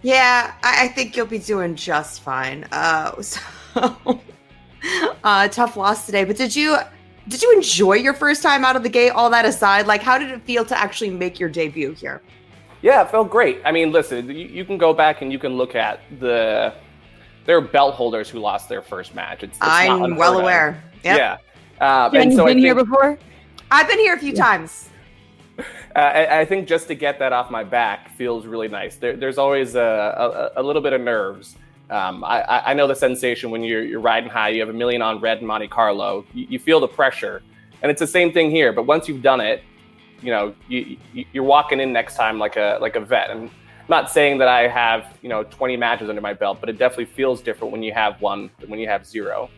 Speaker 12: Yeah, I, I think you'll be doing just fine. Uh, so, uh, tough loss today, but did you did you enjoy your first time out of the gate? All that aside, like how did it feel to actually make your debut here?
Speaker 8: Yeah, it felt great. I mean, listen, you, you can go back and you can look at the there are belt holders who lost their first match. It's, it's
Speaker 12: I'm
Speaker 8: unheard
Speaker 12: well aware. Yep.
Speaker 8: Yeah.
Speaker 9: Jen,
Speaker 8: and
Speaker 9: you've
Speaker 8: so I
Speaker 9: been here
Speaker 8: think-
Speaker 9: before?
Speaker 12: I've been here a few times.
Speaker 8: I, I think just to get that off my back feels really nice. There, there's always a, a, a little bit of nerves. Um, I, I- know the sensation when you're, you're riding high, you have a million on red in Monte Carlo. You, you feel the pressure. And it's the same thing here. But once you've done it, you know, you, you're walking in next time like a, like a vet. And I'm not saying that I have, you know, 20 matches under my belt, but it definitely feels different when you have one than when you have zero.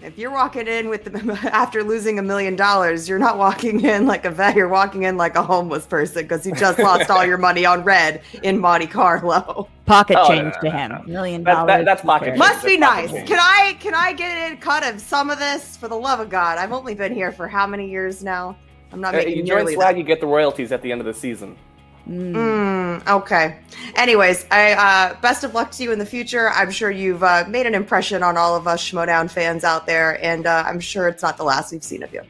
Speaker 12: If you're walking in with the, after losing a million dollars, you're not walking in like a vet. You're walking in like a homeless person because you just lost all your money on red in Monte Carlo.
Speaker 9: Pocket
Speaker 8: Oh,
Speaker 9: change
Speaker 8: no,
Speaker 9: to
Speaker 8: no,
Speaker 9: him.
Speaker 8: no.
Speaker 9: Million
Speaker 8: That-
Speaker 9: dollars.
Speaker 8: that- that's pocket change.
Speaker 12: Must be nice.
Speaker 8: pocket
Speaker 12: Can I can I get a cut of some of this for the love of God? I've only been here for how many years now? I'm not making.
Speaker 8: Uh,
Speaker 12: making
Speaker 8: you join
Speaker 12: nearly
Speaker 8: Swag,
Speaker 12: that.
Speaker 8: you get the royalties at the end of the season.
Speaker 12: Mm, okay. Anyways, I uh, best of luck to you in the future. I'm sure you've uh, made an impression on all of us Schmoedown fans out there, and uh, I'm sure it's not the last we've seen of you.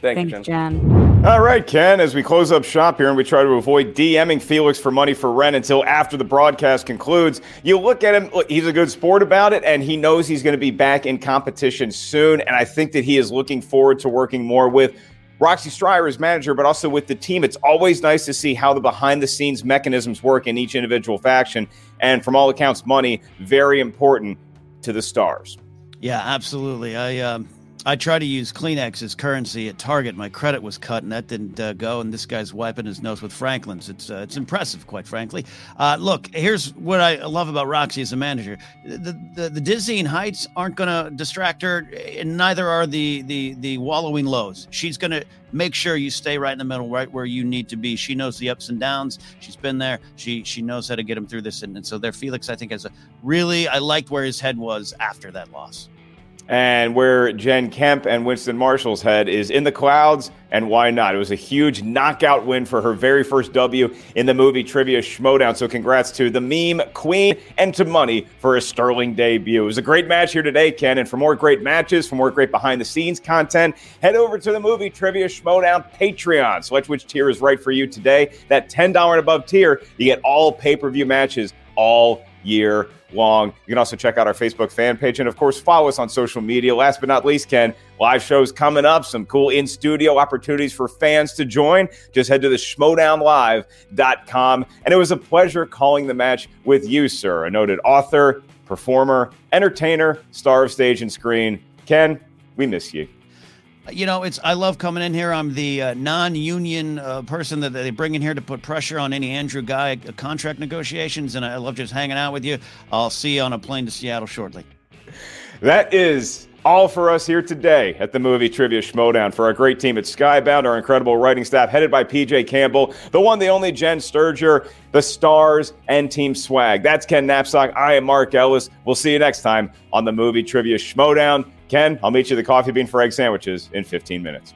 Speaker 8: Thank
Speaker 9: Thanks,
Speaker 8: you, Jen.
Speaker 9: Jen.
Speaker 1: All right, Ken, as we close up shop here and we try to avoid DMing Felix for money for rent until after the broadcast concludes, you look at him, look, he's a good sport about it, and he knows he's going to be back in competition soon. And I think that he is looking forward to working more with Roxy Striar as manager, but also with the team. It's always nice to see how the behind the scenes mechanisms work in each individual faction. And from all accounts, money, very important to the stars.
Speaker 2: Yeah, absolutely. I um, I tried to use Kleenex as currency at Target. My credit was cut, and that didn't uh, go. And this guy's wiping his nose with Franklin's. It's uh, it's impressive, quite frankly. Uh, look, here's what I love about Roxy as a manager: the the, the dizzying heights aren't going to distract her, and neither are the the the wallowing lows. She's going to make sure you stay right in the middle, right where you need to be. She knows the ups and downs. She's been there. She she knows how to get him through this, and, and so there, Felix, I think, has a really. I liked where his head was after that loss.
Speaker 1: And where Jen Kemp and Winston Marshall's head is in the clouds, and why not? It was a huge knockout win for her very first W in the movie Trivia Schmoedown. So congrats to the meme queen and to Money for a sterling debut. It was a great match here today, Ken. And for more great matches, for more great behind the scenes content, head over to the movie Trivia Schmoedown Patreon. Select which tier is right for you today. That $10 and above tier, you get all pay per view matches all year long. You can also check out our Facebook fan page and, of course, follow us on social media. Last but not least, Ken, live shows coming up, some cool in studio opportunities for fans to join. Just head to the schmodownlive.com. And it was a pleasure calling the match with you, sir, a noted author, performer, entertainer, star of stage and screen. Ken, we miss you.
Speaker 2: You know, it's I love coming in here. I'm the uh, non-union uh, person that they bring in here to put pressure on any Andrew Guy uh, contract negotiations, and I love just hanging out with you. I'll see you on a plane to Seattle shortly.
Speaker 1: That is all for us here today at the Movie Trivia Schmoedown. For our great team at Skybound, our incredible writing staff headed by PJ Campbell, the one, the only Jen Sturger, the stars, and Team Swag. That's Ken Napzok. I am Mark Ellis. We'll see you next time on the Movie Trivia Schmoedown. Ken, I'll meet you at the Coffee Bean for Egg Sandwiches in 15 minutes.